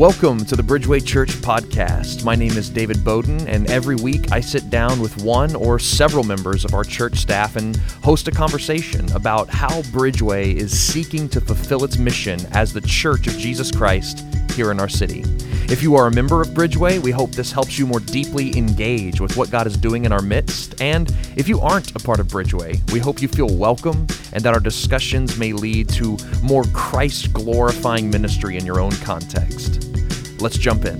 Welcome to the Bridgeway Church podcast. My name is David Bowden, and every week I sit down with one or several members of our church staff and host a conversation about how Bridgeway is seeking to fulfill its mission as the church of Jesus Christ here in our city. If you are a member of Bridgeway, we hope this helps you more deeply engage with what God is doing in our midst. And if you aren't a part of Bridgeway, we hope you feel welcome and that our discussions may lead to more Christ glorifying ministry in your own context. Let's jump in.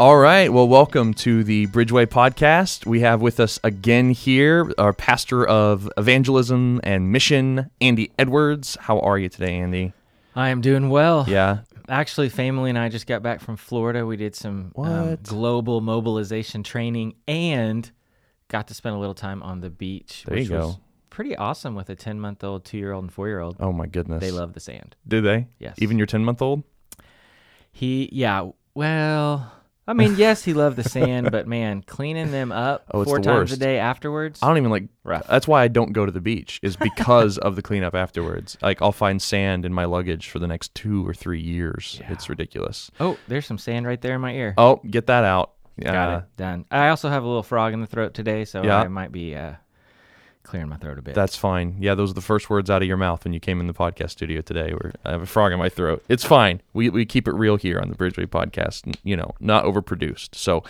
All right. Well, welcome to the Bridgeway podcast. We have with us again here our pastor of evangelism and mission, Andy Edwards. How are you today, Andy? I am doing well. Yeah. Actually, family and I just got back from Florida. We did some um, global mobilization training and got to spend a little time on the beach. There you go. Pretty awesome with a 10 month old, two year old, and four year old. Oh my goodness. They love the sand. Do they? Yes. Even your 10 month old? He, yeah, well, I mean, yes, he loved the sand, but man, cleaning them up Oh, four times a day afterwards. I don't even like. Rough. That's why I don't go to the beach. Is because of the cleanup afterwards. Like I'll find sand in my luggage for the next two or three years. It's ridiculous. Oh, there's some sand right there in my ear. Oh, get that out. Yeah. Got it done. I also have a little frog in the throat today, so Yeah. I might be uh, clearing my throat a bit. That's fine. Yeah, those are the first words out of your mouth when you came in the podcast studio today. Were I have a frog in my throat. It's fine. We we keep it real here on the Bridgeway podcast. You know, not overproduced. So,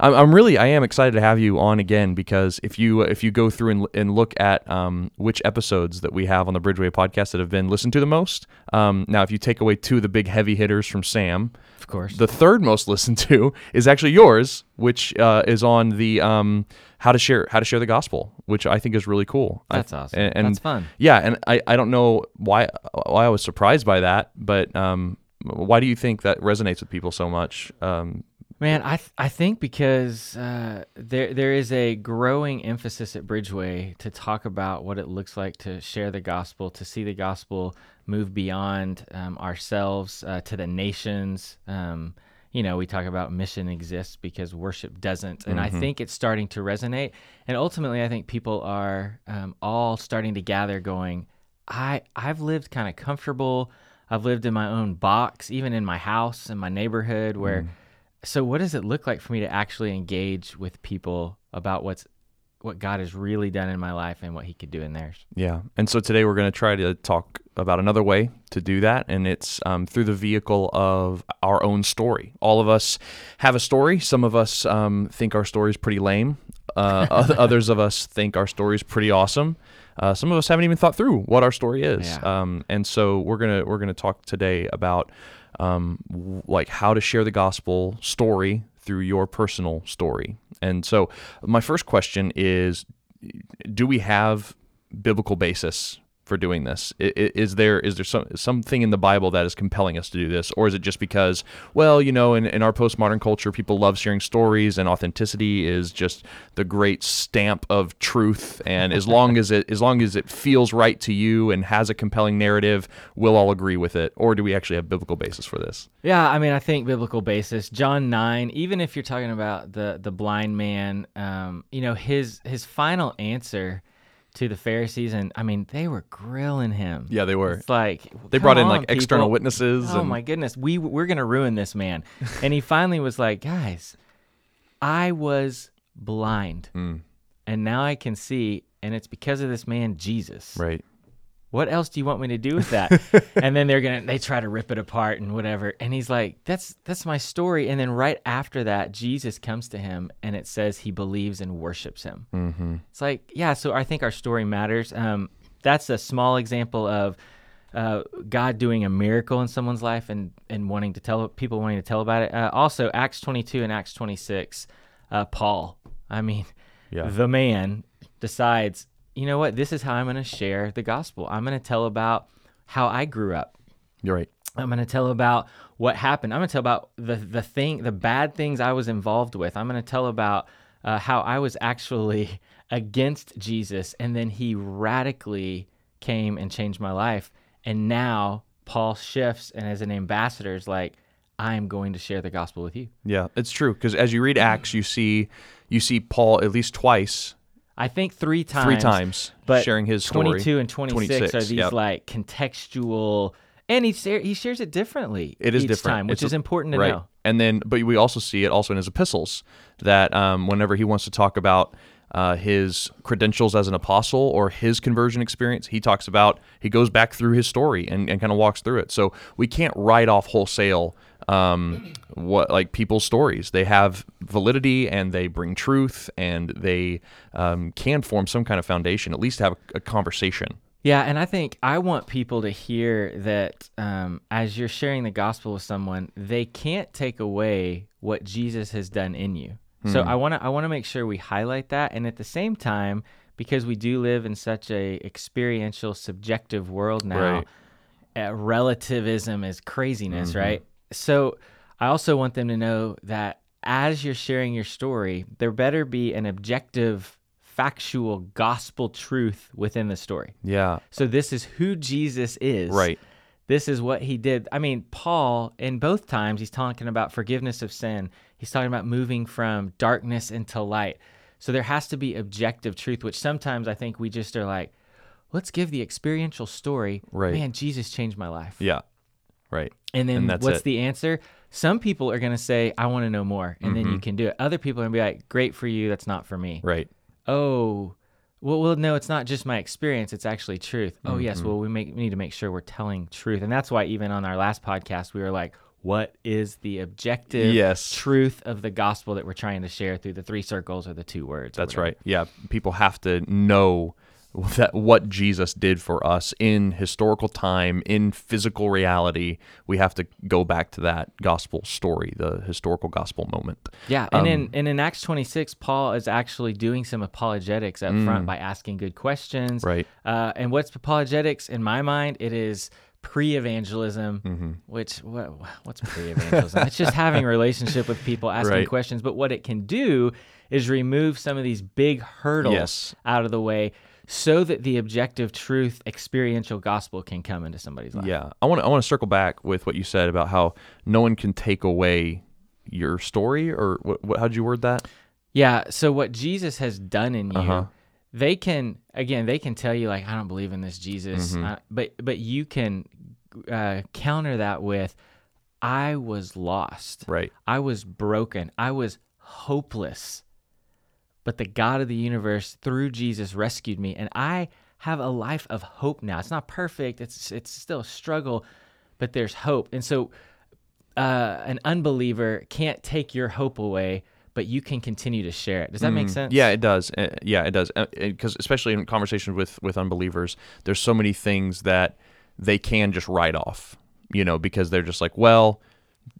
I'm, I'm really I am excited to have you on again because if you if you go through and, and look at um, which episodes that we have on the Bridgeway podcast that have been listened to the most. Um, now, if you take away two of the big heavy hitters from Sam, of course. the third most listened to is actually yours, which uh, is on the um, how to share how to share the gospel, which I think is really cool. I- That's awesome. and- and- That's fun. Yeah, and I, I don't know why why I was surprised by that, but um, why do you think that resonates with people so much? Um, Man, I th- I think because uh, there there is a growing emphasis at Bridgeway to talk about what it looks like to share the gospel, to see the gospel move beyond um, ourselves uh, to the nations. Um, you know, we talk about mission exists because worship doesn't, and I think it's starting to resonate. And ultimately, I think people are um, all starting to gather, going, I I've lived kind of comfortable. I've lived in my own box, even in my house in my neighborhood, where so what does it look like for me to actually engage with people about what's what God has really done in my life and what he could do in theirs? yeah, and so today we're going to try to talk about another way to do that, and it's um, through the vehicle of our own story. All of us have a story. Some of us um, think our story is pretty lame. Uh, others of us think our story is pretty awesome. Uh, some of us haven't even thought through what our story is. Yeah. Um, and so we're gonna we're gonna talk today about um, w- like how to share the gospel story through your personal story. And so my first question is, do we have biblical basis for doing this? Is there is there some something in the Bible that is compelling us to do this, or is it just because, well, you know, in, in our postmodern culture, people love sharing stories, and authenticity is just the great stamp of truth, and as long as it as long as it feels right to you and has a compelling narrative, we'll all agree with it, or do we actually have biblical basis for this? Yeah, I mean, I think biblical basis. John nine. Even if you're talking about the the blind man, um, you know his his final answer to the Pharisees, and I mean they were grilling him. Yeah, they were. It's like They brought in on, like external people. witnesses. Oh and, my goodness, we we're gonna ruin this man. and he finally was like, guys, I was blind, Hmm. and now I can see, and it's because of this man Jesus. Right. What else do you want me to do with that? and then they're gonna they try to rip it apart and whatever. And he's like, that's that's my story. And then right after that, Jesus comes to him, and it says he believes and worships him. Mm-hmm. It's like, yeah, so I think our story matters. Um, that's a small example of uh, God doing a miracle in someone's life and, and wanting to tell people wanting to tell about it. Uh, also, Acts 22 and Acts 26, uh, Paul, I mean, Yeah. the man decides, you know what, this is how I'm going to share the gospel. I'm going to tell about how I grew up. You're right. I'm going to tell about what happened. I'm going to tell about the the thing, the bad things I was involved with. I'm going to tell about uh, how I was actually against Jesus, and then He radically came and changed my life. And now Paul shifts and as an ambassador is like, I'm going to share the gospel with you. Yeah, it's true because as you read Acts, you see you see Paul at least twice, I think three times. three times but sharing his story. 22 and 26, 26, are these yep. like contextual, and he share, he shares it differently. It is each different, time, which It's is a- important to right. know. And then, but we also see it also in his epistles that um, whenever he wants to talk about uh, his credentials as an apostle or his conversion experience, he talks about he goes back through his story and, and kind of walks through it. So we can't write off wholesale um, what like people's stories. They have validity and they bring truth and they um, can form some kind of foundation. At least have a, a conversation. Yeah, and I think I want people to hear that um, as you're sharing the gospel with someone, they can't take away what Jesus has done in you. So Hmm. I want to I want to make sure we highlight that, and at the same time, because we do live in such a experiential, subjective world now, Right. uh, relativism is craziness, Mm-hmm. right? So I also want them to know that as you're sharing your story, there better be an objective, factual, gospel truth within the story. Yeah. So this is who Jesus is. Right. This is what he did. I mean, Paul, in both times, he's talking about forgiveness of sin. He's talking about moving from darkness into light. So there has to be objective truth, which sometimes I think we just are like, let's give the experiential story. Right. Man, Jesus changed my life. Yeah. Right. And then And what's it. the answer? Some people are going to say, I want to know more. And then you Mm-hmm. can do it. Other people are going to be like, great for you. That's not for me. Right. Oh, well, well, no, it's not just my experience. It's actually truth. Oh, yes. Mm-hmm. Well, we make we need to make sure we're telling truth, and that's why even on our last podcast, we were like, "What is the objective Yes. truth of the gospel that we're trying to share through the three circles or the two words?" That's right. Yeah, people have to know that what Jesus did for us in historical time, in physical reality. We have to go back to that gospel story, the historical gospel moment. Yeah, and in Um, and in Acts twenty six, Paul is actually doing some apologetics up front by asking good questions. Mm. Right. Uh, and what's apologetics in my mind? It is pre-evangelism, Mm-hmm. which what, what's pre-evangelism? it's just having a relationship with people, asking Right. questions. But what it can do is remove some of these big hurdles Yes. out of the way, so that the objective truth, experiential gospel can come into somebody's life. Yeah, I want to I want to circle back with what you said about how no one can take away your story, or what? what how'd you word that? Yeah. So what Jesus has done in you, Uh-huh. they can again they can tell you like I don't believe in this Jesus, Mm-hmm. uh, but but you can uh, counter that with I was lost, Right. I was broken, I was hopeless, but the God of the universe through Jesus rescued me, and I have a life of hope now. It's not perfect; it's it's still a struggle, but there's hope, and so uh, an unbeliever can't take your hope away, but you can continue to share it. Does that make sense? Mm. Yeah, it does. Uh, yeah, it does. Because especially in conversations with with unbelievers, there's so many things that they can just write off. You know, because they're just like, well,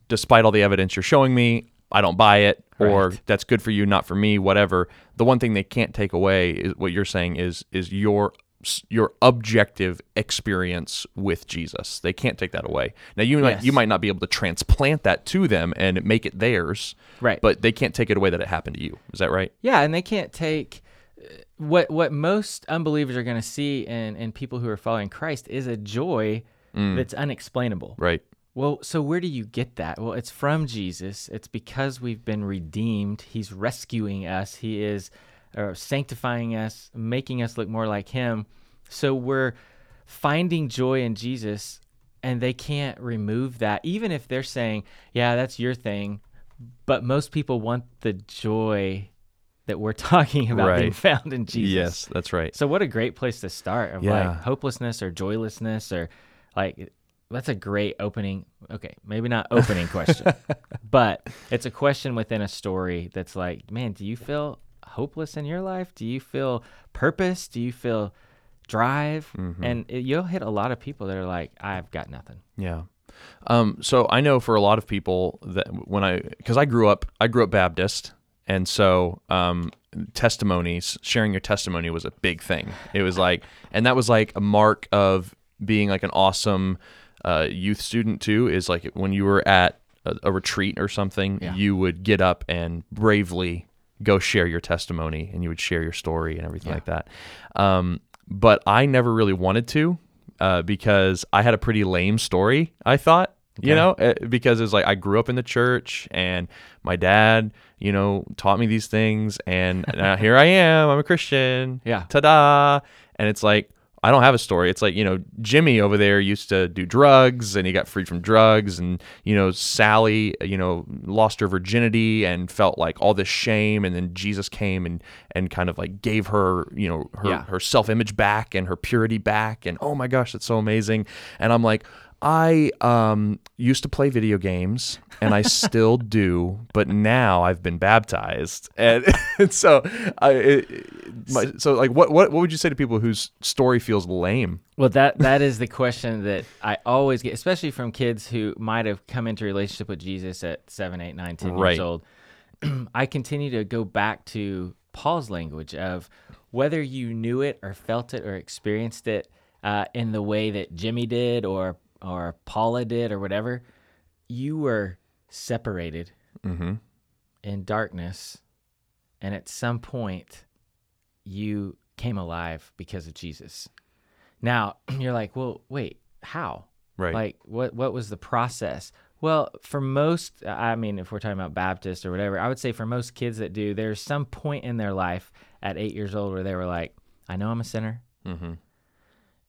despite all the evidence you're showing me, I don't buy it, or Right. that's good for you, not for me, whatever. The one thing they can't take away is what you're saying is is your your objective experience with Jesus. They can't take that away. Now you might you might not be able to transplant that to them and make it theirs, Right. But they can't take it away that it happened to you. Is that right? Yeah, and they can't take uh, what what most unbelievers are going to see in in people who are following Christ is a joy that's unexplainable. Right. Well, so where do you get that? Well, it's from Jesus. It's because we've been redeemed. He's rescuing us. He is uh, sanctifying us, making us look more like Him. So we're finding joy in Jesus, and they can't remove that, even if they're saying, "Yeah, that's your thing." But most people want the joy that we're talking about being found in Jesus. Yes, that's right. So what a great place to start of Yeah. like hopelessness or joylessness or like that's a great opening. Okay, maybe not opening question, but it's a question within a story that's like, man, do you feel hopeless in your life? Do you feel purpose? Do you feel drive? Mm-hmm. And it, you'll hit a lot of people that are like, I've got nothing. Yeah. Um, so I know for a lot of people that when I, because I grew up, I grew up Baptist, and so um, testimonies, sharing your testimony was a big thing. It was like, and that was like a mark of being like an awesome uh, youth student too. Is like when you were at a, a retreat or something, Yeah. you would get up and bravely go share your testimony, and you would share your story and everything Yeah. like that. Um, but I never really wanted to uh, because I had a pretty lame story. I thought You know, Uh, because it's like I grew up in the church and my dad, you know, taught me these things and now here I am, I'm a Christian. Yeah. Ta-da. And it's like I don't have a story. It's like, you know, Jimmy over there used to do drugs and he got freed from drugs. And, you know, Sally, you know, lost her virginity and felt like all this shame. And then Jesus came and, and kind of like gave her, you know, her, Yeah. her self image back and her purity back. And oh my gosh, that's so amazing. And I'm like, I um, used to play video games and I still do, but now I've been baptized. And, and so, I, it, my, so like, what, what, what would you say to people whose story feels lame? Well, that that is the question that I always get, especially from kids who might have come into a relationship with Jesus at seven, eight, nine, ten Right. years old. I continue to go back to Paul's language of whether you knew it or felt it or experienced it uh, in the way that Jimmy did or or Paula did or whatever, you were separated Mm-hmm. in darkness, and at some point, you came alive because of Jesus. Now you're like, well, wait, how? Right. Like, what what was the process? Well, for most, I mean, if we're talking about Baptist or whatever, I would say for most kids that do, there's some point in their life at eight years old where they were like, I know I'm a sinner, mm-hmm.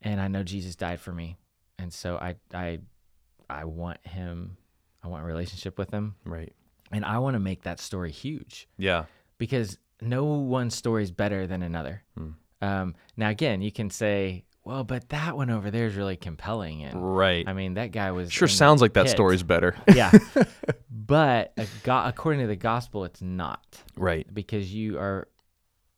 and I know Jesus died for me, and so I I I want him, I want a relationship with him, Right. and I want to make that story huge Yeah. because no one story is better than another. Um, now, again, you can say, well, but that one over there is really compelling. And Right. I mean, that guy was sure sounds like that pit. story's better. yeah. but go- according to the gospel, it's not right. because you are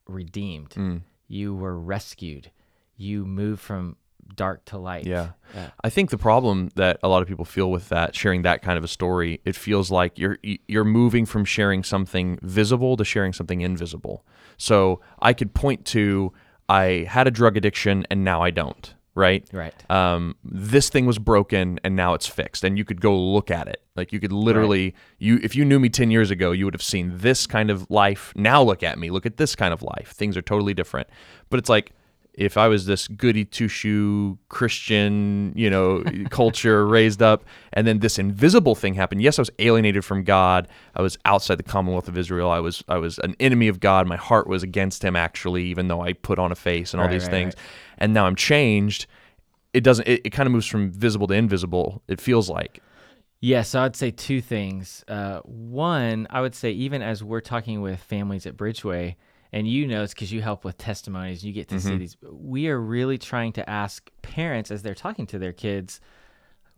redeemed, Mm. you were rescued, you moved from dark to light. Yeah. Uh, I think the problem that a lot of people feel with that sharing that kind of a story, it feels like you're you're moving from sharing something visible to sharing something invisible. So I could point to I had a drug addiction and now I don't, right? right. Um, this thing was broken and now it's fixed, and you could go look at it. Like you could literally, you if you knew me ten years ago, you would have seen this kind of life. Now look at me, look at this kind of life. Things are totally different. But it's like if I was this goody two shoe Christian, you know, culture raised up, and then this invisible thing happened. Yes, I was alienated from God. I was outside the Commonwealth of Israel. I was I was an enemy of God. My heart was against Him actually, even though I put on a face and all Right, these right, things. right. And now I'm changed. It doesn't. It, it kind of moves from visible to invisible. It feels like. Yes, so I'd say two things. Uh, one, I would say even as we're talking with families at Bridgeway, and you know it's because you help with testimonies, you get to see these. We are really trying to ask parents as they're talking to their kids,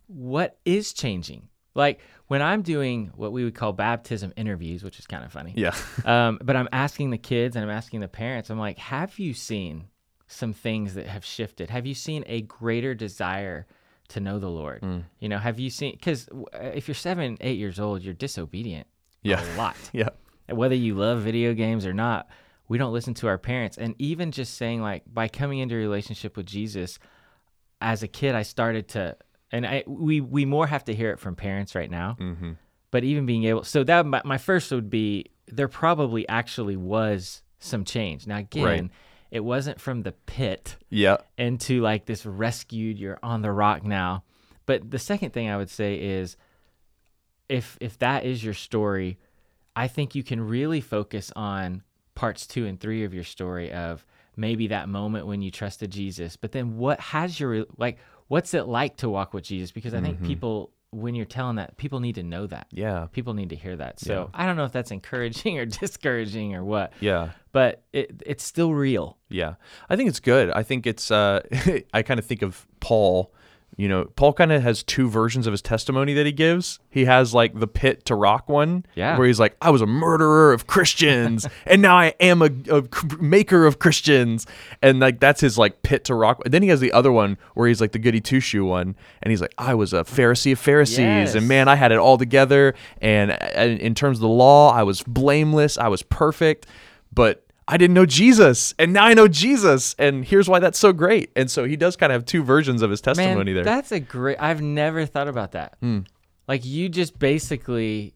what is changing? Like when I'm doing what we would call baptism interviews, which is kind of funny. Yeah. Um, but I'm asking the kids and I'm asking the parents, I'm like, have you seen some things that have shifted? Have you seen a greater desire to know the Lord? Mm. You know, have you seen, because if you're seven, eight years old, you're disobedient Yeah. a lot. yeah. Whether you love video games or not, we don't listen to our parents. And even just saying, like, by coming into a relationship with Jesus, as a kid, I started to, and I we we more have to hear it from parents right now Mm-hmm. but even being able so that my, my first would be there probably actually was some change now again Right. it wasn't from the pit Yeah. into like this rescued you're on the rock now but the second thing i would say is if if that is your story i think you can really focus on parts two and three of your story of maybe that moment when you trusted jesus but then what has your like what's it like to walk with jesus because i think people when you're telling that people need to know that Yeah. people need to hear that so i don't know if that's encouraging or discouraging or what Yeah. but it, it's still real Yeah. I think it's good. I think it's uh I kind of think of Paul, you know, Paul kind of has two versions of his testimony that he gives. He has like the pit to rock one Yeah. where he's like I was a murderer of Christians and now I am a maker of Christians and like that's his like pit to rock. And then he has the other one where he's like the goody two shoe one and he's like I was a Pharisee of Pharisees Yes. and man I had it all together and, and in terms of the law I was blameless, I was perfect, but I didn't know Jesus, and now I know Jesus, and here's why that's so great. And so he does kind of have two versions of his testimony Man, there. That's a great. I've never thought about that. Hmm. Like you just basically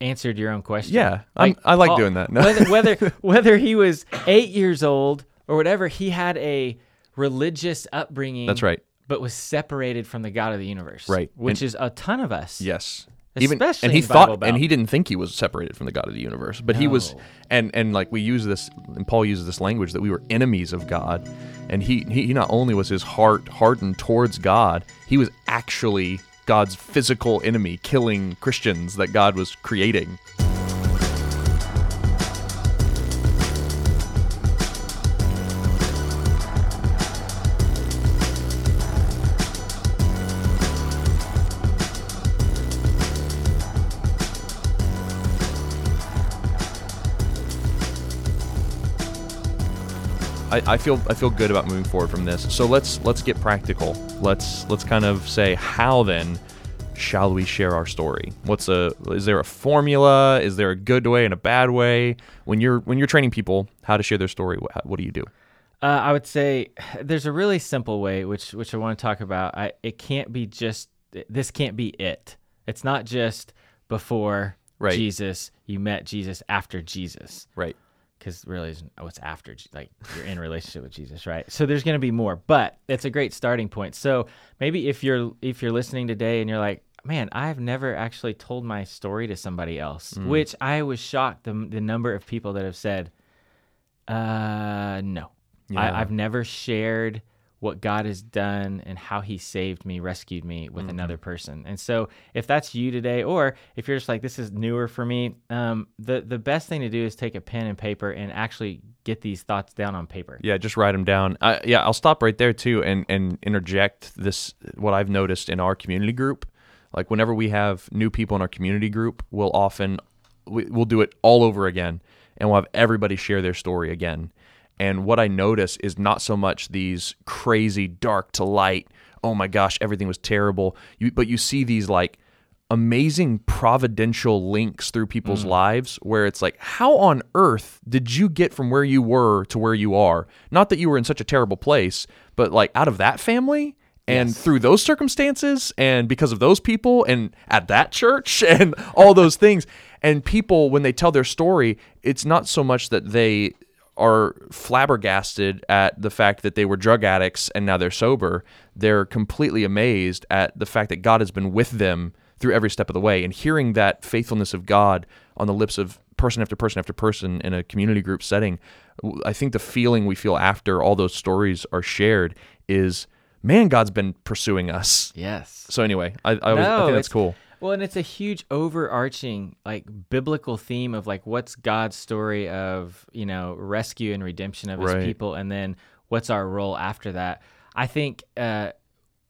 answered your own question. Yeah, I'm- I like doing that. No. whether whether whether he was eight years old or whatever, he had a religious upbringing. That's right. but was separated from the God of the universe. Right. Which And- is a ton of us. Yes. Especially and he in Bible thought Belt. and he didn't think he was separated from the God of the universe, but he was No. and and like we use this and Paul uses this language that we were enemies of God. And he he not only was his heart hardened towards God, he was actually God's physical enemy killing Christians that God was creating. I, I feel I feel good about moving forward from this. So let's let's get practical. Let's let's kind of say how then shall we share our story? What's a is there a formula? Is there a good way and a bad way? When you're when you're training people how to share their story, what, what do you do? Uh, I would say there's a really simple way, which which I want to talk about. I, it can't be just this can't be it. It's not just before Right. Jesus, you met Jesus after Jesus, Right. Because really, it's what's after Je- like you're in relationship with Jesus, right? So there's going to be more, but it's a great starting point. So maybe if you're if you're listening today and you're like, man, I've never actually told my story to somebody else, Mm. which I was shocked the the number of people that have said, uh, no. Yeah. I, I've never shared what God has done and how He saved me, rescued me with another person. And so, if that's you today, or if you're just like, this is newer for me, um, the the best thing to do is take a pen and paper and actually get these thoughts down on paper. Yeah, just write them down. Uh, yeah, I'll stop right there too and and interject this what I've noticed in our community group. Like whenever we have new people in our community group, we'll often we, we'll do it all over again and we'll have everybody share their story again. And what I notice is not so much these crazy dark to light, oh my gosh, everything was terrible. You but you see these like amazing providential links through people's mm. lives where it's like how on earth did you get from where you were to where you are? Not that you were in such a terrible place but like out of that family and through those circumstances and because of those people and at that church and all those things. And people when they tell their story it's not so much that they are flabbergasted at the fact that they were drug addicts and now they're sober. They're completely amazed at the fact that God has been with them through every step of the way. And hearing that faithfulness of God on the lips of person after person after person in a community group setting, I think the feeling we feel after all those stories are shared is, man, God's been pursuing us. Yes. So anyway, I, I, was, I think that's cool. Well, and it's a huge overarching like biblical theme of like what's God's story of, you know, rescue and redemption of his Right. people and then what's our role after that. I think uh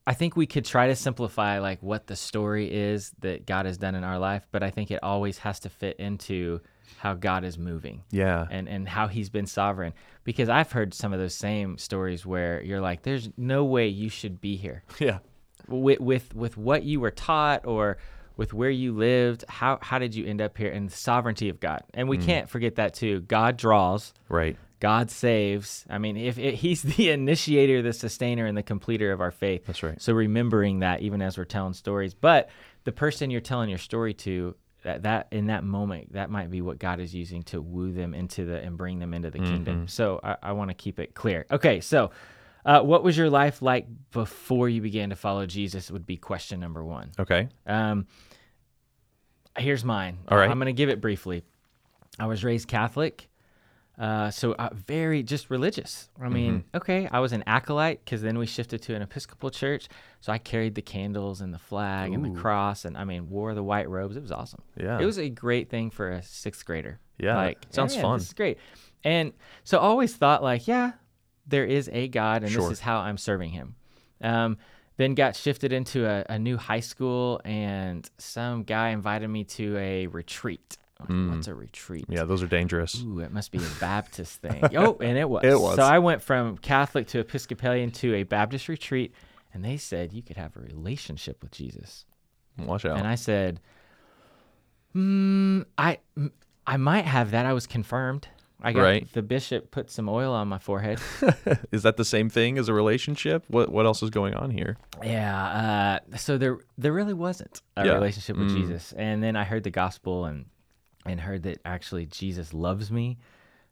I think we could try to simplify like what the story is that God has done in our life, but I think it always has to fit into how God is moving Yeah. and and how he's been sovereign because I've heard some of those same stories where you're like there's no way you should be here Yeah. with with with what you were taught or with where you lived how how did you end up here and the sovereignty of god and Mm. we can't forget that too god draws Right. god saves i mean if, if he's the initiator the sustainer and the completer of our faith That's right. so remembering that even as we're telling stories but the person you're telling your story to that, that in that moment that might be what god is using to woo them into the and bring them into the Mm-hmm. kingdom so i, I want to keep it clear okay so uh, what was your life like before you began to follow jesus would be question number one Okay. um, here's mine. All right. I'm going to give it briefly. I was raised Catholic, uh, so uh, very just religious. I mean, Mm-hmm. okay, I was an acolyte because then we shifted to an Episcopal church, so I carried the candles and the flag and the cross, and I mean, wore the white robes. It was awesome. Yeah. it was a great thing for a sixth grader. Yeah, like sounds yeah, fun. This is great, and so I always thought like, yeah, there is a God, and Sure. this is how I'm serving Him. Um, then got shifted into a, a new high school, and some guy invited me to a retreat. I'm What's a retreat? Mm. Yeah, those are dangerous. Ooh, it must be a Baptist thing. Oh, and it was. It was. So I went from Catholic to Episcopalian to a Baptist retreat, and they said you could have a relationship with Jesus. Watch out. And I said, mm, I, mm, I might have that. I was confirmed. I got Right. the bishop put some oil on my forehead. is that the same thing as a relationship? What what else is going on here? yeah. Uh, so there, there really wasn't a Yeah. relationship with Mm. Jesus. And then I heard the gospel and, and heard that actually Jesus loves me,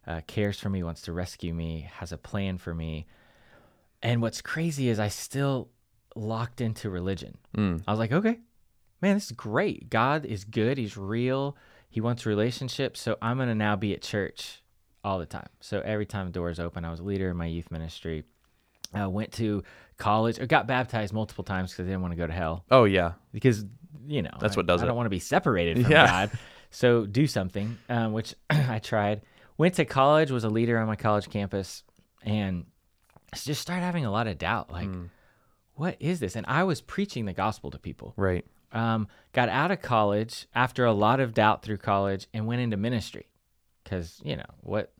uh, cares for me, wants to rescue me, has a plan for me. And what's crazy is I still, locked into religion. Mm. I was like, okay, man, this is great. God is good. He's real. He wants relationships. So I'm going to now be at church all the time. So every time doors open, I was a leader in my youth ministry. I went to college. or got baptized multiple times because I didn't want to go to hell. Oh yeah. Because, you know, That's I, what does I it. don't want to be separated from Yeah. God. So do something, um, which I tried. Went to college, was a leader on my college campus, and just started having a lot of doubt. Like, Hmm. what is this? And I was preaching the gospel to people. Right. Um, got out of college after a lot of doubt through college and went into ministry. Because, you know, what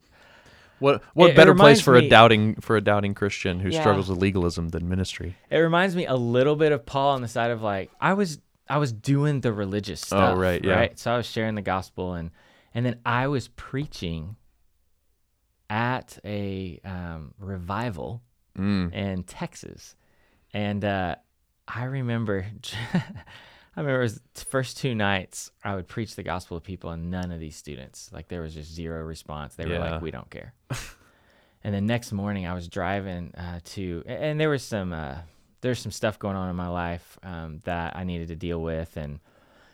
What what It- it better place reminds for a doubting for a doubting Christian who Yeah. struggles with legalism than ministry? It reminds me a little bit of Paul on the side of like I was I was doing the religious stuff. Oh, right, yeah. Right. So I was sharing the gospel and and then I was preaching at a um, revival Mm. in Texas, and uh, I remember. I remember it was the first two nights I would preach the gospel to people, and none of these students, like there was just zero response. They were Yeah. like, "We don't care." and the next morning, I was driving uh, to, and there was some, uh, there's some stuff going on in my life um, that I needed to deal with, and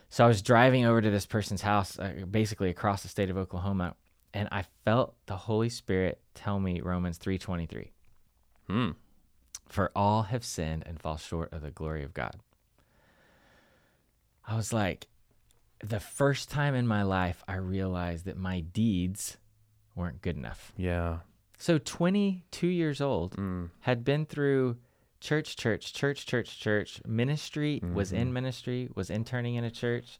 so I was driving over to this person's house, uh, basically across the state of Oklahoma, and I felt the Holy Spirit tell me Romans three twenty three. Hmm. For all have sinned and fall short of the glory of God. I was like, the first time in my life I realized that my deeds weren't good enough. Yeah. So 22 years old, Mm. had been through church, church, church, church, church, ministry, was in ministry, was interning in a church,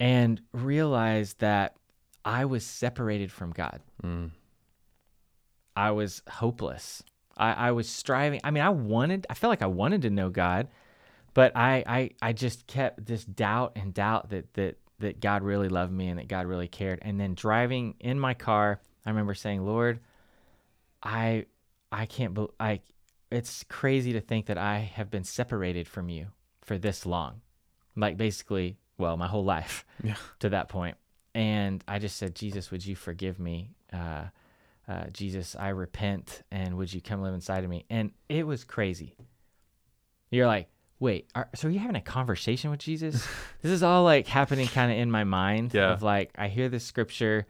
and realized that I was separated from God. Mm. I was hopeless. I, I was striving. I mean, I wanted, I felt like I wanted to know God, but I, I, I just kept this doubt and doubt that, that, that God really loved me and that God really cared. And then driving in my car, I remember saying, Lord, I, I can't, bel I, it's crazy to think that I have been separated from you for this long. Like basically, well, my whole life Yeah. to that point. And I just said, Jesus, would you forgive me? Uh, uh, Jesus, I repent, and would you come live inside of me? And it was crazy. You're like, wait, are, so you're having a conversation with Jesus? this is all like happening kind of in my mind. Yeah. Of like, I hear this scripture,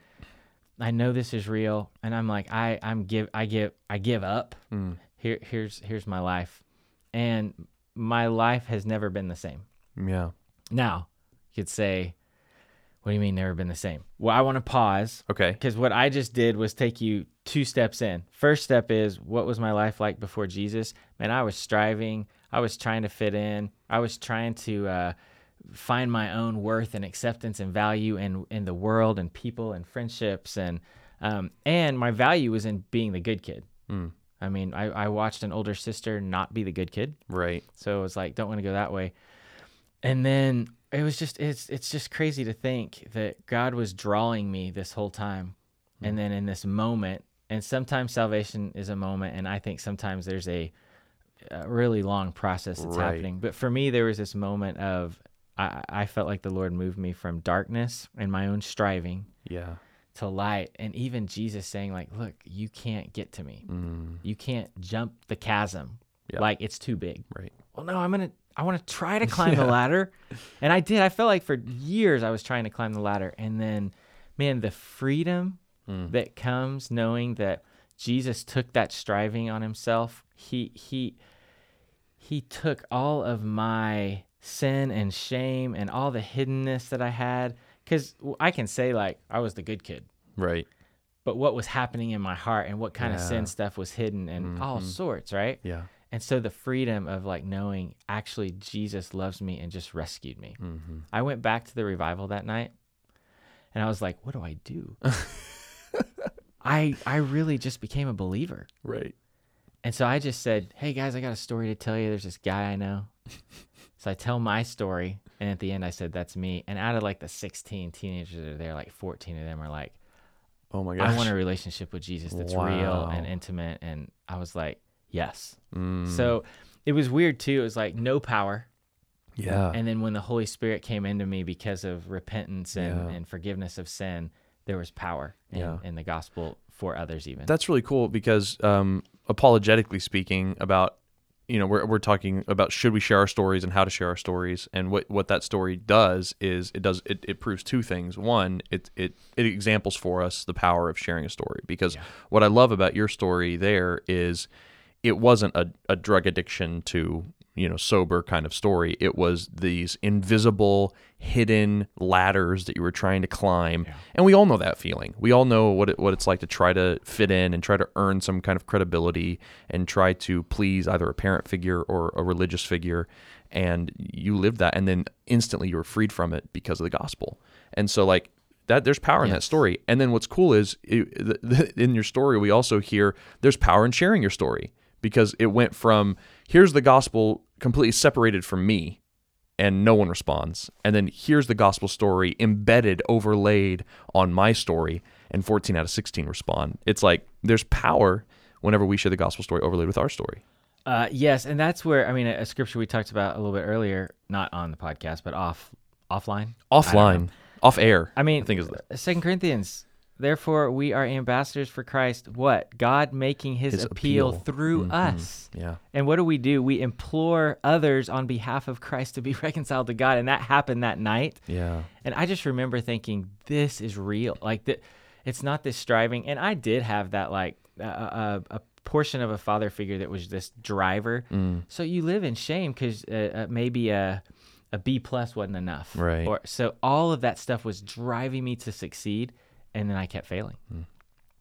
I know this is real, and I'm like, I, I'm give, I give, I give up. Mm. Here, here's, here's my life, and my life has never been the same. Yeah. Now, you could say, what do you mean never been the same? Well, I want to pause Okay. because what I just did was take you two steps in. First step is what was my life like before Jesus? Man, I was striving. I was trying to fit in. I was trying to uh, find my own worth and acceptance and value in in the world and people and friendships and um, and my value was in being the good kid. Mm. I mean, I, I watched an older sister not be the good kid. Right. So it was like, don't want to go that way. And then it was just it's it's just crazy to think that God was drawing me this whole time. And then in this moment, and sometimes salvation is a moment, and I think sometimes there's a, a really long process that's Right. happening. But for me, there was this moment of I, I felt like the Lord moved me from darkness and my own striving Yeah. to light, and even Jesus saying like, "Look, you can't get to me. Mm. You can't jump the chasm. Yeah. Like it's too big." Right. well no i'm gonna i want to try to climb the ladder and i did i felt like for years i was trying to climb the ladder and then man the freedom Mm. that comes knowing that jesus took that striving on himself he he he took all of my sin and shame and all the hiddenness that i had because i can say like i was the good kid Right. but what was happening in my heart and what kind of sin stuff was hidden and all Mhm. sorts right Yeah. and so the freedom of like knowing actually Jesus loves me and just rescued me. Mm-hmm. I went back to the revival that night and I was like, what do I do? I I really just became a believer. Right. And so I just said, "Hey guys, I got a story to tell you. There's this guy I know." so I tell my story and at the end I said, "That's me." And out of like the 16 teenagers that are there, like 14 of them are like, Oh my gosh. "I want a relationship with Jesus that's real and intimate." And I was like, "Yes." Mm. So it was weird too. It was like no power. yeah. And then when the Holy Spirit came into me because of repentance and, Yeah. and forgiveness of sin, there was power in, Yeah. in the gospel for others even. That's really cool because um, apologetically speaking about you know we're, we're talking about should we share our stories and how to share our stories. And what, what that story does is it does it, it proves two things. One it, it it examples for us the power of sharing a story. Because what i love about your story there is it wasn't a, a drug addiction to you know sober kind of story. It was these invisible hidden ladders that you were trying to climb. And we all know that feeling. We all know what it, what it's like to try to fit in and try to earn some kind of credibility and try to please either a parent figure or a religious figure. And you lived that and then instantly you were freed from it because of the gospel. And so like that there's power in that story. And then what's cool is it, the, the, in your story we also hear there's power in sharing your story because it went from here's the gospel completely separated from me and no one responds and then here's the gospel story embedded overlaid on my story and 14 out of 16 respond it's like there's power whenever we share the gospel story overlaid with our story Uh, yes, and that's where I mean a, a scripture we talked about a little bit earlier, not on the podcast, but off offline. I don't know. offline off air I mean, i think is Second Corinthians. Therefore, we are ambassadors for Christ. What God making His, His appeal, appeal. through us. yeah And what do we do? We implore others on behalf of Christ to be reconciled to God, and that happened that night. yeah And I just remember thinking, this is real. Like that, it's not this striving. And I did have that like a, a, a portion of a father figure that was this driver. Mm. So you live in shame because uh, uh, maybe a a B plus wasn't enough. Right. Or so all of that stuff was driving me to succeed, and then I kept failing. Mm.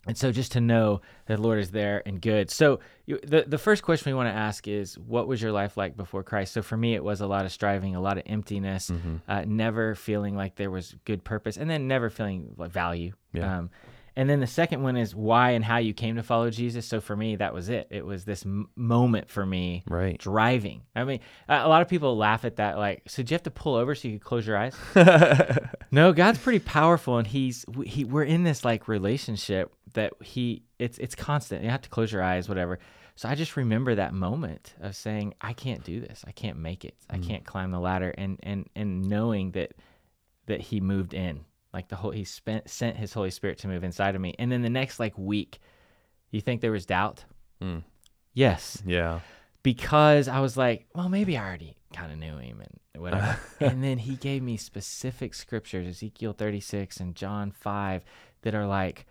And so just to know that the Lord is there and good. So you, the the first question we want to ask is, what was your life like before Christ? So for me, it was a lot of striving, a lot of emptiness, Mm-hmm. uh, never feeling like there was good purpose, and then never feeling like value. Yeah. Um, and then the second one is why and how you came to follow Jesus. So for me, that was it. It was this m- moment for me right driving. I mean, a lot of people laugh at that. Like, so did you have to pull over so you could close your eyes? no, God's pretty powerful, and He's he. We're in this like relationship that He. It's it's constant. You have to close your eyes, whatever. So I just remember that moment of saying, I can't do this. I can't make it. I mm. can't climb the ladder, and and and knowing that that He moved in, like the whole He spent sent His Holy Spirit to move inside of me, and then the next like week, you think there was doubt? Mm. Yes yeah because I was like, well, maybe I already kind of knew him and whatever. and then he gave me specific scriptures, Ezekiel 36 and John 5, that are like,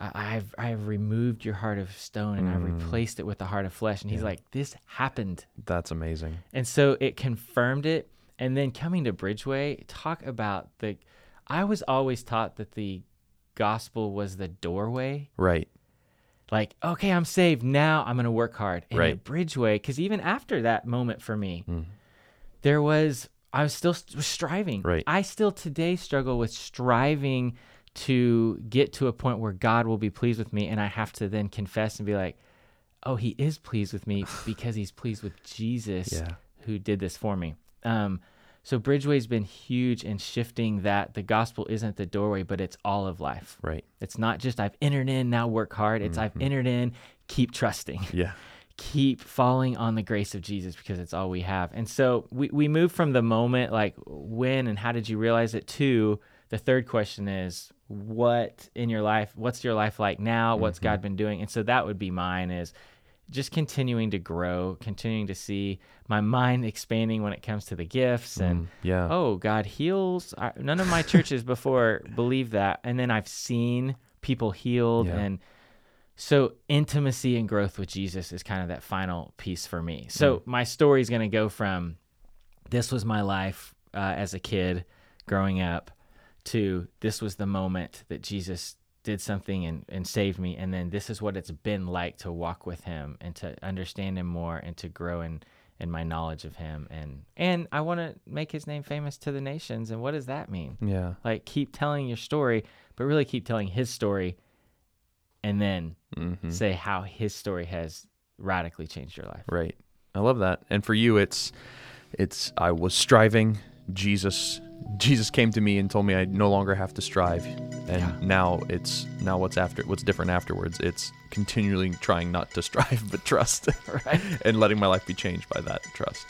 I- I've I've removed your heart of stone and I've replaced it with a heart of flesh. And he's like, this happened. that's amazing And so it confirmed it. And then coming to Bridgeway, talk about the. I was always taught that the gospel was the doorway right like okay i'm saved now i'm gonna work hard and Right. bridgeway because even after that moment for me Mm. there was i was still st- striving Right. i still today struggle with striving to get to a point where god will be pleased with me and i have to then confess and be like oh he is pleased with me because he's pleased with jesus Yeah. who did this for me um, so bridgeway's been huge in shifting that the gospel isn't the doorway but it's all of life right it's not just I've entered in, now work hard. It's I've mm-hmm. entered in, keep trusting, yeah keep falling on the grace of Jesus because it's all we have. And so we, we move from the moment, like when and how did you realize it, to the third question is what in your life, what's your life like now? What's mm-hmm. God been doing? And so that would be mine is just continuing to grow, continuing to see my mind expanding when it comes to the gifts and yeah oh god heals I, none of my churches before believe that and then i've seen people healed Yeah. and so intimacy and growth with jesus is kind of that final piece for me so Mm. my story is going to go from this was my life uh, as a kid growing up to this was the moment that jesus did something and, and saved me and then this is what it's been like to walk with him and to understand him more and to grow in in my knowledge of him and and I want to make his name famous to the nations and what does that mean? yeah Like keep telling your story, but really keep telling his story and then hmm say how his story has radically changed your life. Right. I love that. And for you it's it's I was striving, Jesus Jesus came to me and told me I no longer have to strive. And Yeah. now it's now what's after what's different afterwards. It's continually trying not to strive but trust. Right. and letting my life be changed by that trust.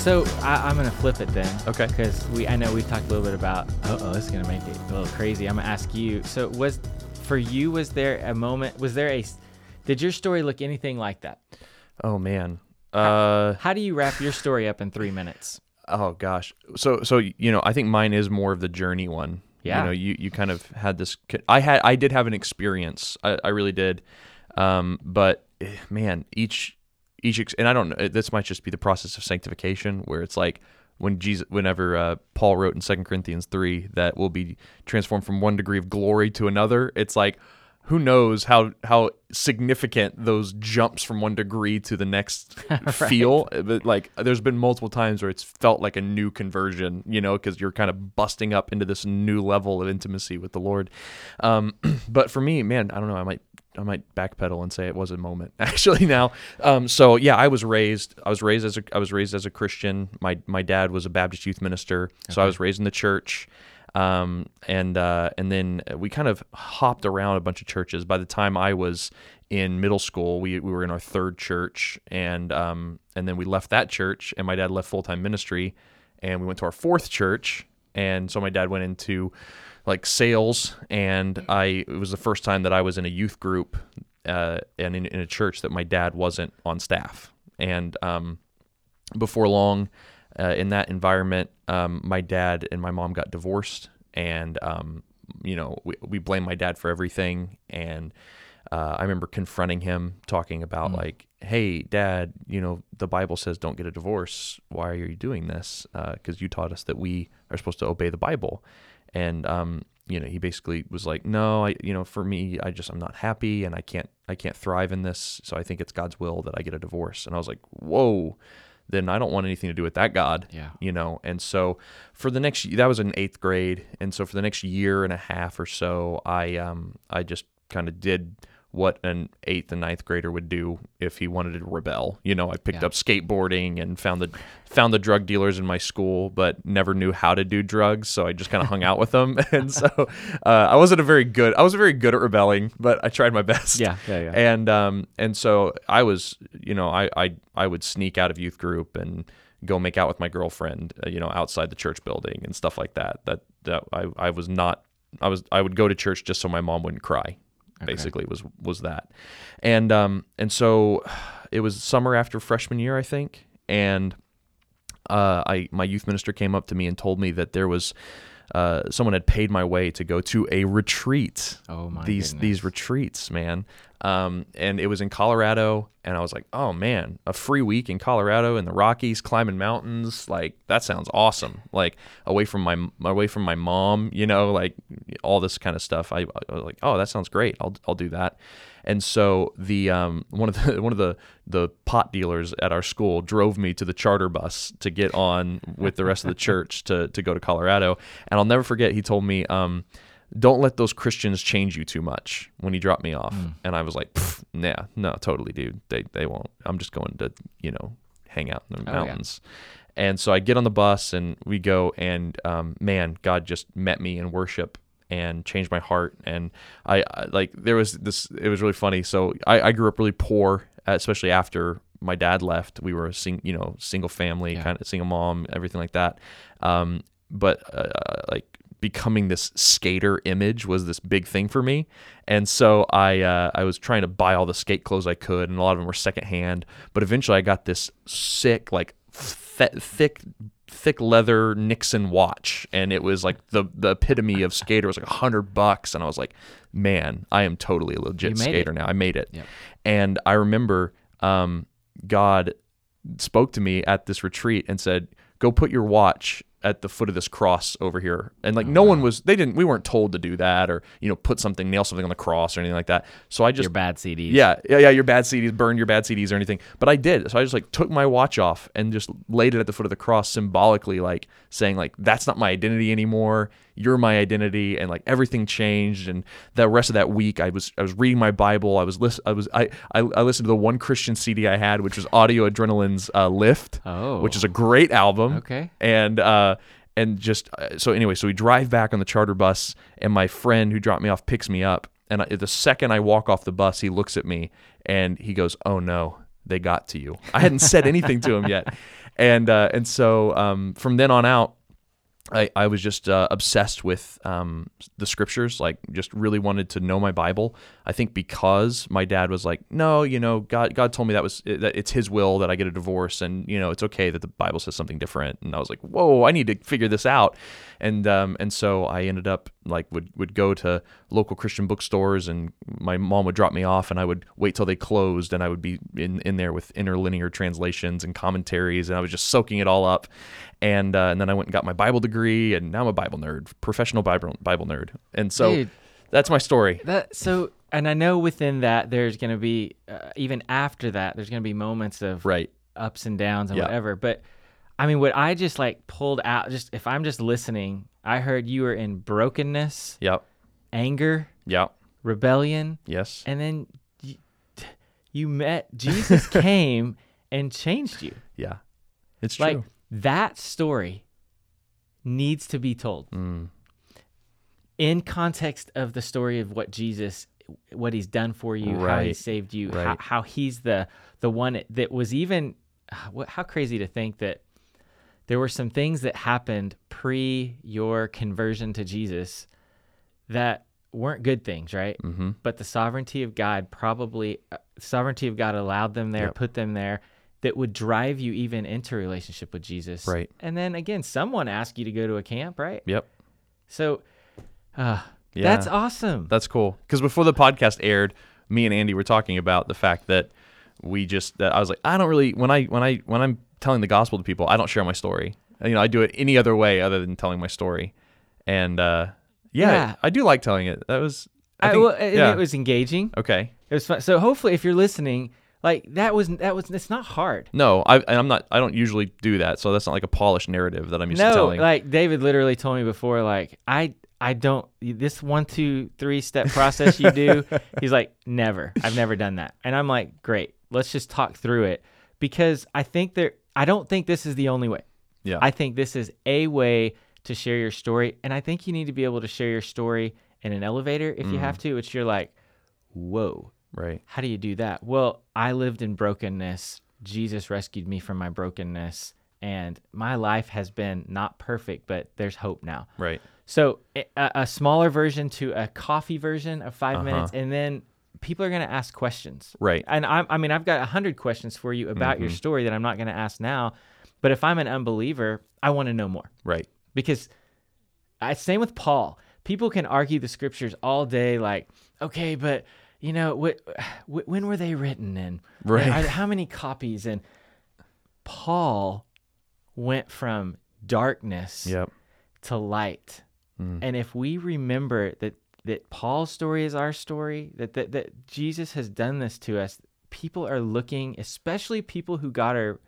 So I, I'm gonna flip it then. Okay. Because we, I know we've talked a little bit about. Oh, oh, this is gonna make it a little crazy. I'm gonna ask you. So was, for you, was there a moment? Was there a? Did your story look anything like that? Oh man. Uh, How do you wrap your story up in three minutes? oh gosh. So so you know, I think mine is more of the journey one. Yeah. You know, you you kind of had this. I had I did have an experience. I, I really did. Um, but eh, man, each each ex- and I don't know. This might just be the process of sanctification, where it's like when Jesus, whenever uh, Paul wrote in Second Corinthians three that we'll be transformed from one degree of glory to another. It's like who knows how how significant those jumps from one degree to the next feel but like there's been multiple times where it's felt like a new conversion you know because you're kind of busting up into this new level of intimacy with the lord um, but for me man i don't know i might I might backpedal and say it was a moment actually now. Um, so yeah, I was raised. I was raised as a. I was raised as a Christian. My my dad was a Baptist youth minister, so I was raised in the church. Um, and uh, and then we kind of hopped around a bunch of churches. By the time I was in middle school, we, we were in our third church, and um, and then we left that church, and my dad left full time ministry, and we went to our fourth church, and so my dad went into like sales, and I it was the first time that I was in a youth group, uh, and in, in a church that my dad wasn't on staff, and um, before long uh, in that environment, um, my dad and my mom got divorced, and um, you know we, we blame my dad for everything. And uh, I remember confronting him, talking about like, "Hey, Dad, you know the Bible says don't get a divorce. Why are you doing this? Because you taught us that we are supposed to obey the Bible." And um, you know, he basically was like, "No, I, you know, for me, I just I'm not happy, and I can't I can't thrive in this. So I think it's God's will that I get a divorce." And I was like, "Whoa." then I don't want anything to do with that God. Yeah. You know, and so for the next that was in eighth grade, and so for the next year and a half or so, I um I just kind of did what an eighth and ninth grader would do if he wanted to rebel. You know, I picked Yeah. up skateboarding and found the found the drug dealers in my school, but never knew how to do drugs, so I just kind of hung out with them. And so uh, I wasn't a very good I wasn't very good at rebelling, but I tried my best. Yeah, yeah, yeah. And um and so I was, you know, I I I would sneak out of youth group and go make out with my girlfriend, uh, you know, outside the church building and stuff like that. That that I I was not I was I would go to church just so my mom wouldn't cry. Basically was was that. And um and so it was summer after freshman year, I think, and uh, I my youth minister came up to me and told me that there was uh, someone had paid my way to go to a retreat. Oh, my these goodness. these retreats, man. Um, and it was in Colorado, and I was like, oh man, a free week in Colorado in the Rockies, climbing mountains, like that sounds awesome. Like away from my away from my mom, you know, like all this kind of stuff. I, I was like, oh, that sounds great. I'll I'll do that. And so the um, one of the one of the the pot dealers at our school drove me to the charter bus to get on with the rest of the church to to go to Colorado. And I'll never forget. He told me, um, "Don't let those Christians change you too much." When he dropped me off, and I was like, nah, no, totally, dude. They they won't. I'm just going to you know hang out in the Oh, yeah. mountains." And so I get on the bus and we go, and um, man, God just met me in worship and changed my heart. And I, I like there was this. It was really funny. So I, I grew up really poor, especially after my dad left. We were a sing, you know, single family, Yeah. kind of single mom, everything like that. Um, but uh, like becoming this skater image was this big thing for me, and so I uh, I was trying to buy all the skate clothes I could, and a lot of them were secondhand. But eventually, I got this sick like th- thick thick leather Nixon watch, and it was like the the epitome of skater. It was like a hundred bucks, and I was like, man, I am totally a legit skater it. now. I made it, Yep. and I remember um, God spoke to me at this retreat and said, "Go put your watch." At the foot of this cross over here, and Oh, like no oh, one was, they didn't, we weren't told to do that, or you know, put something, nail something on the cross, or anything like that. So I just Your bad CDs. yeah, yeah, yeah. Your bad CDs, burn your bad CDs or anything. But I did. So I just like took my watch off and just laid it at the foot of the cross, symbolically, like saying like that's not my identity anymore. You're my identity, and like everything changed. And the rest of that week, I was I was reading my Bible. I was list I was I I, I listened to the one Christian CD I had, which was Audio Adrenaline's uh, Lift, Oh. which is a great album. Okay. And uh, and just uh, so anyway, so we drive back on the charter bus, and my friend who dropped me off picks me up. And I, the second I walk off the bus, he looks at me and he goes, "Oh no, they got to you." I hadn't said anything to him yet, and uh, and so um, from then on out, I, I was just uh, obsessed with um, the scriptures, like just really wanted to know my Bible. I think because my dad was like, no, you know, God God told me that was that it's His will that I get a divorce, and you know, it's okay that the Bible says something different. And I was like, whoa, I need to figure this out. And um, and so I ended up like would would go to local Christian bookstores, and my mom would drop me off, and I would wait till they closed, and I would be in in there with interlinear translations and commentaries, and I was just soaking it all up and uh, and then I went and got my Bible degree, and now I'm a Bible nerd, professional Bible Bible nerd, and so Dude. that's my story. That so, and I know within that there's going to be uh, even after that there's going to be moments of Right. ups and downs and Yeah. whatever. But I mean, what I just like pulled out, just if I'm just listening, I heard you were in brokenness, Yep. anger, Yep. rebellion, Yes. and then you, you met Jesus came and changed you. Yeah. It's Like true. That story needs to be told Mm. in context of the story of what Jesus, what He's done for you, how He saved you, how, Right. how He's the the one that was even. How crazy to think that there were some things that happened pre your conversion to Jesus that weren't good things, right? Mm-hmm. but the sovereignty of God probably uh, sovereignty of God allowed them there, Yep. put them there that would drive you even into a relationship with Jesus. Right. And then again, someone asked you to go to a camp, right? Yep. So uh, Yeah. that's awesome. That's cool. Because before the podcast aired, me and Andy were talking about the fact that we just that I was like, I don't really when I when I when I'm telling the gospel to people, I don't share my story. You know, I do it any other way other than telling my story. And uh, yeah, Yeah. I do like telling it. That was I I, think, well, yeah. it was engaging. okay. It was fun. So hopefully, if you're listening, like that was that was it's not hard. No, I, and I'm not. I don't usually do that, so that's not like a polished narrative that I'm used to No, telling. like David literally told me before, like I I don't this one two three step process you do. he's like never. I've never done that, and I'm like great. Let's just talk through it because I think there. I don't think this is the only way. yeah, I think this is a way to share your story, and I think you need to be able to share your story in an elevator if you mm. have to, which you're like, whoa. Right. How do you do that? Well, I lived in brokenness. Jesus rescued me from my brokenness, and my life has been not perfect, but there's hope now. Right. So, a, a smaller version to a coffee version of 5 Uh-huh. minutes, and then people are going to ask questions. Right. And I, I mean, I've got a hundred questions for you about Mm-hmm. your story that I'm not going to ask now. But if I'm an unbeliever, I want to know more Right. because I same with Paul. People can argue the scriptures all day, like, okay, but you know, wh- wh- when were they written, and Right. and how many copies? And Paul went from darkness Yep. to light, Mm. and if we remember that that Paul's story is our story, that that, that Jesus has done this to us, people are looking, especially people who God are.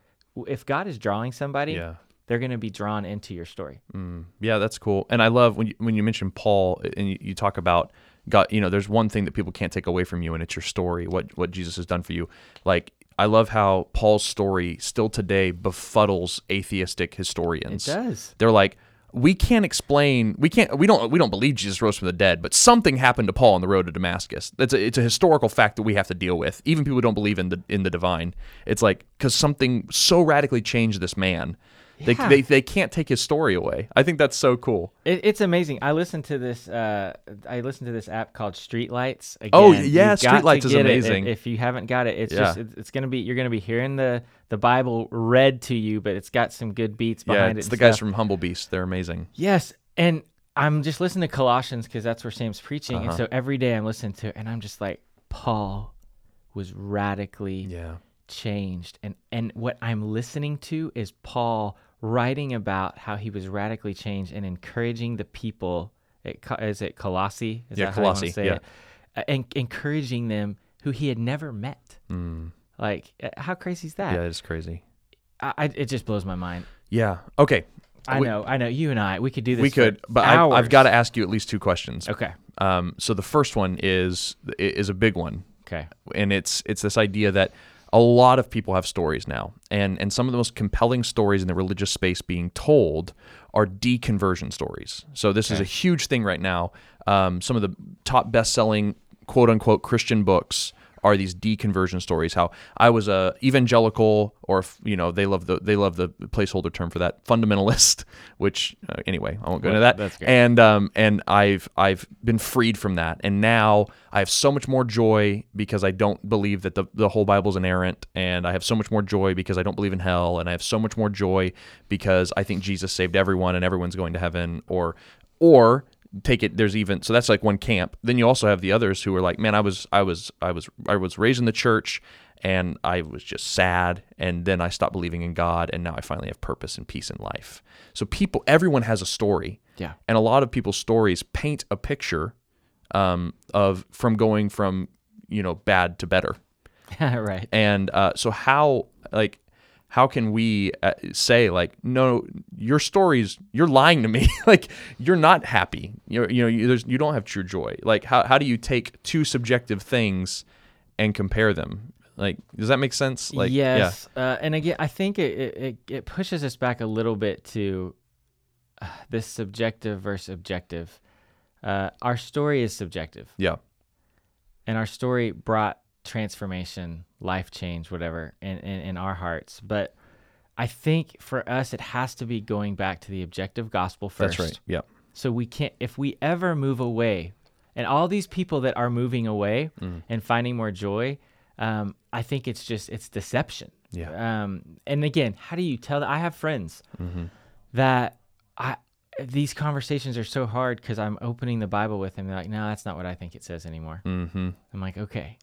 If God is drawing somebody, Yeah. they're going to be drawn into your story. Mm, yeah, that's cool. And I love when you, when you mention Paul and you, you talk about God. You know, there's one thing that people can't take away from you, and it's your story. What what Jesus has done for you. Like I love how Paul's story still today befuddles atheistic historians. It does. They're like, we can't explain. We can't. We don't. We don't believe Jesus rose from the dead. But something happened to Paul on the road to Damascus. That's a, it's a historical fact that we have to deal with. Even people who don't believe in the in the divine. It's like because something so radically changed this man. They, Yeah. they they can't take his story away. I think that's so cool. It, it's amazing. I listened to this. Uh, I listened to this app called Streetlights. Again, Oh, yeah, you've got to Streetlights is get it. amazing. If, you haven't got it, it's Yeah. just it's, gonna be you're gonna be hearing the the Bible read to you, but it's got some good beats Yeah, behind it's it. the guys stuff. from Humble Beast. They're amazing. Yes, and I'm just listening to Colossians because that's where Sam's preaching, and Uh-huh. so every day I'm listening to it, and I'm just like, Paul was radically Yeah. changed and and what i'm listening to is paul writing about how he was radically changed and encouraging the people at, is it colossi is Yeah, that Colossi, yeah. Uh, and encouraging them who he had never met Mm. like uh, how crazy is that Yeah, it's crazy. I, I, it just blows my mind Yeah. Okay. i We- know i know you and i we could do this We could, but I, I've got to ask you at least two questions. okay Um, so the first one is is a big one. okay and it's it's this idea that a lot of people have stories now, and and some of the most compelling stories in the religious space being told are deconversion stories. So this is a huge thing right now. Um, some of the top best-selling quote unquote Christian books are these deconversion stories. How I was a evangelical, or you know, they love the they love the placeholder term for that fundamentalist. Which uh, anyway, I won't go into that. that's great. And um and I've I've been freed from that, and now I have so much more joy because I don't believe that the the whole Bible's inerrant, and I have so much more joy because I don't believe in hell, and I have so much more joy because I think Jesus saved everyone and everyone's going to heaven, or or take it there's even so that's like one camp then you also have the others who are like man i was i was i was i was raised in the church and i was just sad and then i stopped believing in god and now i finally have purpose and peace in life so people everyone has a story Yeah. and a lot of people's stories paint a picture um, of from going from you know bad to better right. and uh, so how like how can we uh, say like no your stories you're lying to me. Like you're not happy. You're, you know you, there's, you don't have true joy. Like how, how do you take two subjective things and compare them? Like does that make sense? Like yes, uh, and again, I think it, it it it pushes us back a little bit to uh, this subjective versus objective. Uh, our story is subjective, yeah. And our story brought transformation, life change, whatever, in, in in our hearts. But I think for us, it has to be going back to the objective gospel first. that's right yeah So we can't, if we ever move away, and all these people that are moving away Mm. and finding more joy, um, I think it's just it's deception. Yeah. Um, and again, how do you tell that? I have friends Mm-hmm. that I these conversations are so hard because I'm opening the Bible with them. They're like, no, that's not what I think it says anymore. mm-hmm I'm like, okay.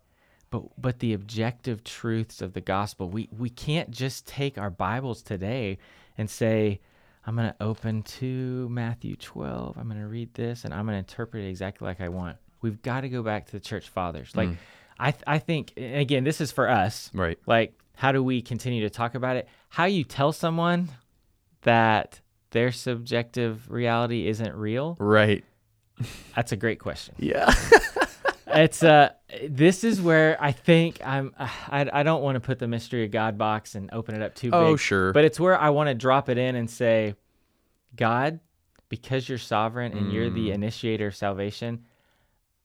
But but the objective truths of the gospel, we we can't just take our Bibles today and say, I'm gonna open to Matthew 12. I'm gonna read this and I'm gonna interpret it exactly like I want. We've got to go back to the church fathers. Like, mm. I th- I think and again, this is for us. right Like, how do we continue to talk about it? How you tell someone that their subjective reality isn't real? right That's a great question yeah it's uh this is where I think I'm I, I don't want to put the mystery of God box and open it up too big. Oh, sure. But it's where I want to drop it in and say, God, because you're sovereign and you're Mm. the initiator of salvation,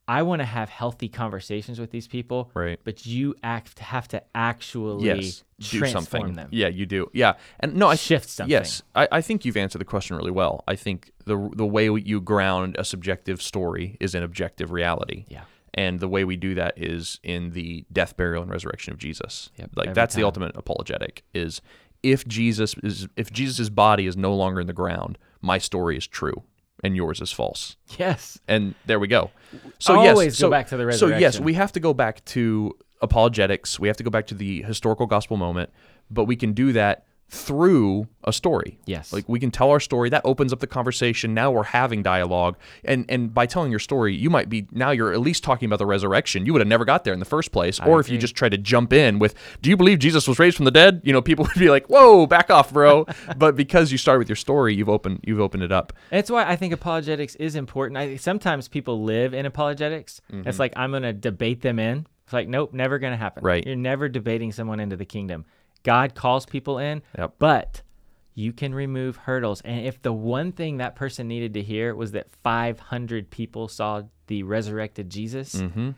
I want to have healthy conversations with these people. Right. But you act have to actually yes do transform something them. yeah you do yeah and no i Shift something. yes I, I think you've answered the question really well i think the the way you ground a subjective story is in objective reality Yeah. And the way we do that is in the death burial and resurrection of jesus Yep, like that's the ultimate apologetic is if jesus is if jesus' body is no longer in the ground my story is true and yours is false Yes. and there we go. So Always yes, go so, back to the resurrection. So yes, we have to go back to apologetics. We have to go back to the historical gospel moment, but we can do that through a story. Yes. Like we can tell our story. That opens up the conversation. Now we're having dialogue. And and by telling your story, you might be now you're at least talking about the resurrection. You would have never got there in the first place. or if you just try to jump in with, Do you believe Jesus was raised from the dead? You know, people would be like, Whoa, back off, bro. but because you started with your story, you've opened you've opened it up. That's why I think apologetics is important. I sometimes people live in apologetics. Mm-hmm. It's like I'm going to debate them in. It's like nope, never going to happen. Right. You're never debating someone into the kingdom. God calls people in, Yep. but you can remove hurdles. And if the one thing that person needed to hear was that 500 people saw the resurrected Jesus, Mm-hmm.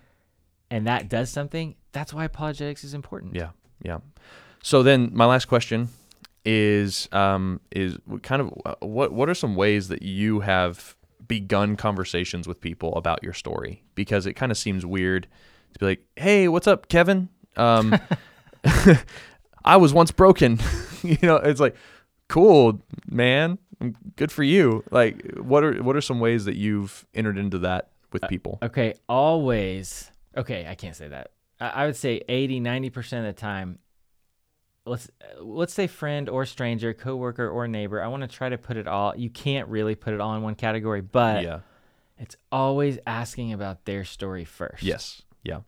and that does something, that's why apologetics is important. Yeah, yeah. So then, my last question is um, is kind of uh, what what are some ways that you have begun conversations with people about your story? Because it kind of seems weird to be like, "Hey, what's up, Kevin? Um, I was once broken." you know, it's like, "Cool, man. Good for you." Like, what are what are some ways that you've entered into that with uh, people? Okay, always. Okay, I can't say that. I, I would say 80, 90% of the time, let's let's say friend or stranger, coworker or neighbor. I want to try to put it all. You can't really put it all in one category, but yeah. it's always asking about their story first. Yes. Yeah.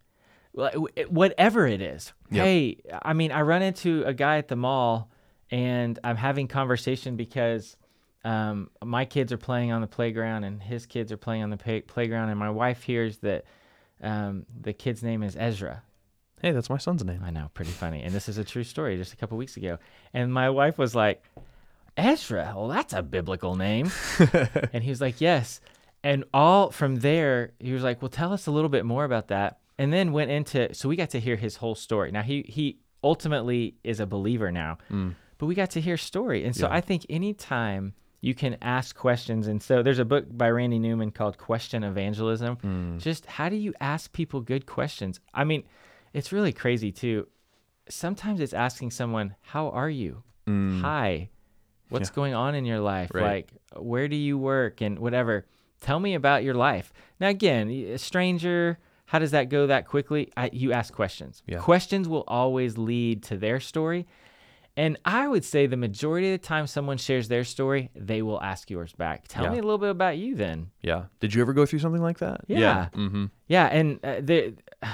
Like, w- it- whatever it is. Yep. Hey, I mean, I run into a guy at the mall and I'm having conversation because um, my kids are playing on the playground and his kids are playing on the pay- playground, and my wife hears that um, the kid's name is Ezra. Hey, that's my son's name. I know, pretty funny. And this is a true story just a couple weeks ago. And my wife was like, Ezra, well, that's a biblical name. and he was like, yes. And all from there, he was like, well, tell us a little bit more about that. And then went into so we got to hear his whole story. Now he he ultimately is a believer now, but we got to hear story, and so Mm. Yeah. I think anytime you can ask questions, and so there's a book by Randy Newman called Question Evangelism. Mm. Just how do you ask people good questions? I mean, it's really crazy too. Sometimes it's asking someone, "How are you?" Hi. What's Mm. Yeah. going on in your life? Right. Like, where do you work and whatever. Tell me about your life. Now, again, a stranger, how does that go that quickly? I, you ask questions. Yeah. Questions will always lead to their story. And I would say the majority of the time someone shares their story, they will ask yours back. Tell Yeah. me a little bit about you then. Yeah. Did you ever go through something like that? Yeah. Mm-hmm. Yeah. And uh, the,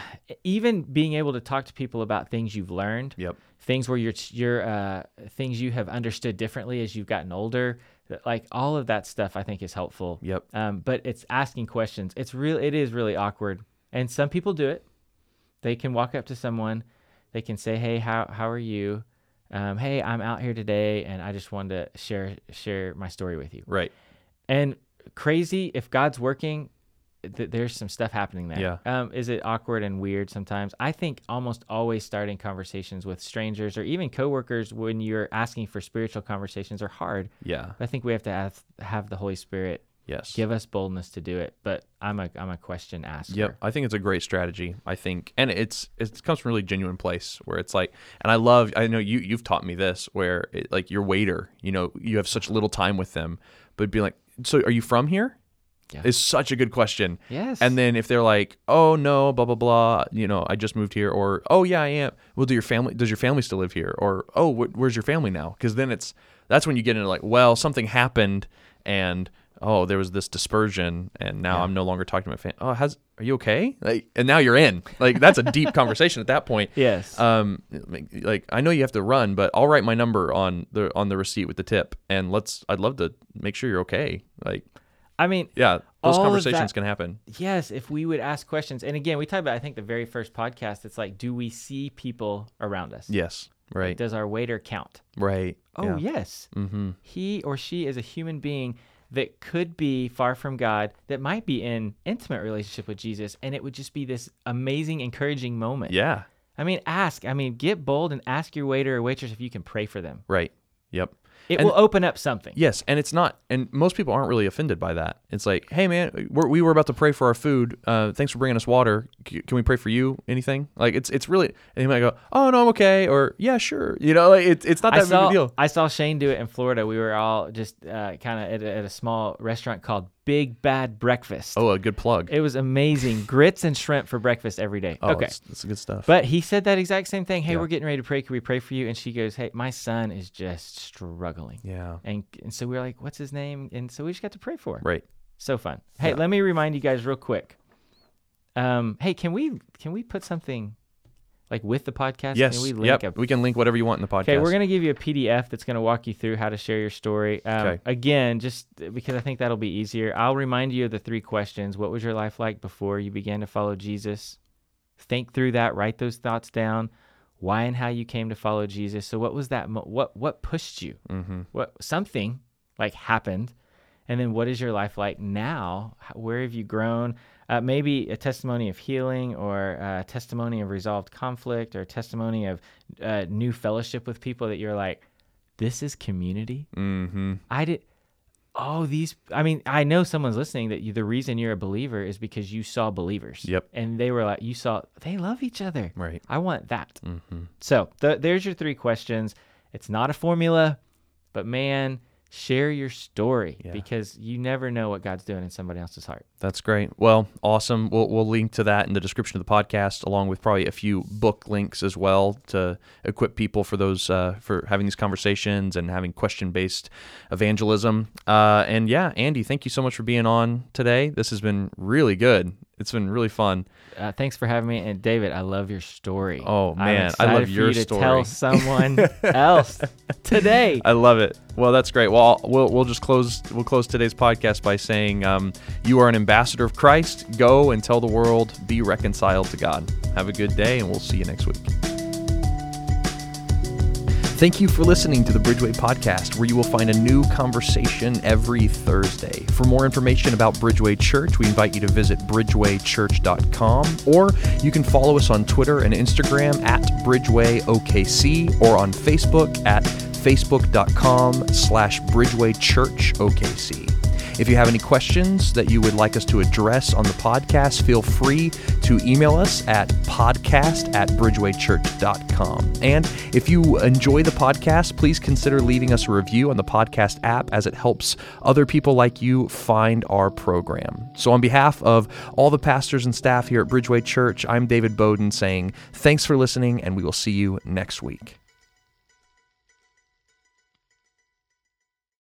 even being able to talk to people about things you've learned, Yep. things where you're you're uh, things you have understood differently as you've gotten older like all of that stuff i think is helpful Yep. um, but it's asking questions it's real it is really awkward and some people do it. They can walk up to someone. They can say hey how, how are you? Um, hey i'm out here today and i just wanted to share share my story with you. Right. and crazy if god's working th- there's some stuff happening there. Yeah. um, is it awkward and weird sometimes? I think almost always starting conversations with strangers or even coworkers when you're asking for spiritual conversations are hard. Yeah. i think we have to have, have the holy spirit Yes. give us boldness to do it but i'm a i'm a question asker Yep, I think it's a great strategy. I think, and it's it comes from a really genuine place where it's like, and I love. I know you you've taught me this where it, like your waiter, you know, you have such little time with them, but be like, so are you from here? Yeah. Is such a good question. yes And then if they're like, oh no, blah blah blah, you know, I just moved here, or oh yeah, I am. Well, do your family? Does your family still live here? Or oh, wh- where's your family now? Because then it's that's when you get into like, well, something happened, and oh, there was this dispersion, and now Yeah. I'm no longer talking to my family. Oh, has are you okay? Like, and now you're in. Like that's a deep conversation at that point. yes Um, like- I know you have to run, but I'll write my number on the on the receipt with the tip, and let's. I'd love to make sure you're okay. Like, i mean yeah, those conversations that- can happen. yes if we would ask questions and again we talked about i think the very first podcast it's like do we see people around us Yes, right, does our waiter count right. oh yes Mm-hmm. he or she is a human being that could be far from God, that might be in intimate relationship with Jesus, and it would just be this amazing, encouraging moment. Yeah. I mean, ask. I mean, get bold and ask your waiter or waitress if you can pray for them. Right. Yep. It And- will open up something. Yes, and it's not, and most people aren't really offended by that. It's like, hey man, we're, we were about to pray for our food. Uh, thanks for bringing us water. C- can we pray for you? Anything? Like it's it's really, and you might go, oh no, I'm okay, or yeah, sure. You know, like it's it's not that big a deal. I saw Shane do it in Florida. We were all just uh, kind of at, at a small restaurant called Big Bad Breakfast. Oh, a good plug. It was amazing. Grits and shrimp for breakfast every day. oh, okay. That's, good stuff. But he said that exact same thing. Hey, Yeah. we're getting ready to pray. Can we pray for you? And she goes, Hey, my son is just struggling. yeah, And, and so we were like, What's his name? And so we just got to pray for. her. right. So fun. Hey, Yeah. let me remind you guys real quick. Um, hey, can we can we put something like with the podcast? Yes. Can we link yep. a We can link whatever you want in the podcast. Okay, we're gonna give you a PDF that's gonna walk you through how to share your story. Um, Okay. Again, just because I think that'll be easier, I'll remind you of the three questions. What was your life like before you began to follow Jesus? Think through that. Write those thoughts down. Why and how you came to follow Jesus. So, what was that? Mo- what what pushed you? Mm-hmm. What something like happened, and then what is your life like now? Where have you grown? Uh, maybe a testimony of healing, or a testimony of resolved conflict, or a testimony of uh, new fellowship with people that you're like, this is community. Mm-hmm. I did. Oh, these. I mean, I know someone's listening that you, the reason you're a believer is because you saw believers. Yep. And they were like, you saw they love each other. Right. I want that. Mm-hmm. So th- there's your three questions. It's not a formula, but man, share your story Yeah. because you never know what God's doing in somebody else's heart. That's great. Well, awesome. We'll, we'll link to that in the description of the podcast, along with probably a few book links as well to equip people for those uh, for having these conversations and having question based evangelism. Uh, and yeah, Andy, thank you so much for being on today. This has been really good. It's been really fun. Uh, thanks for having me, and David, I love your story. Oh, man, I love your you to story. Tell someone else today. I love it. Well, that's great. Well, we'll we'll just close we'll close today's podcast by saying um, you are an ambassador of Christ. Go and tell the world, be reconciled to God. Have a good day, and we'll see you next week. Thank you for listening to the Bridgeway Podcast, where you will find a new conversation every Thursday. For more information about Bridgeway Church, we invite you to visit bridgewaychurch.com, or you can follow us on Twitter and Instagram at BridgewayOKC, or on Facebook at facebook.com slash bridgewaychurchokc. If you have any questions that you would like us to address on the podcast, feel free to email us at podcast at bridgewaychurch.com. And if you enjoy the podcast, please consider leaving us a review on the podcast app as it helps other people like you find our program. So, on behalf of all the pastors and staff here at Bridgeway Church, I'm David Bowden saying thanks for listening, and we will see you next week.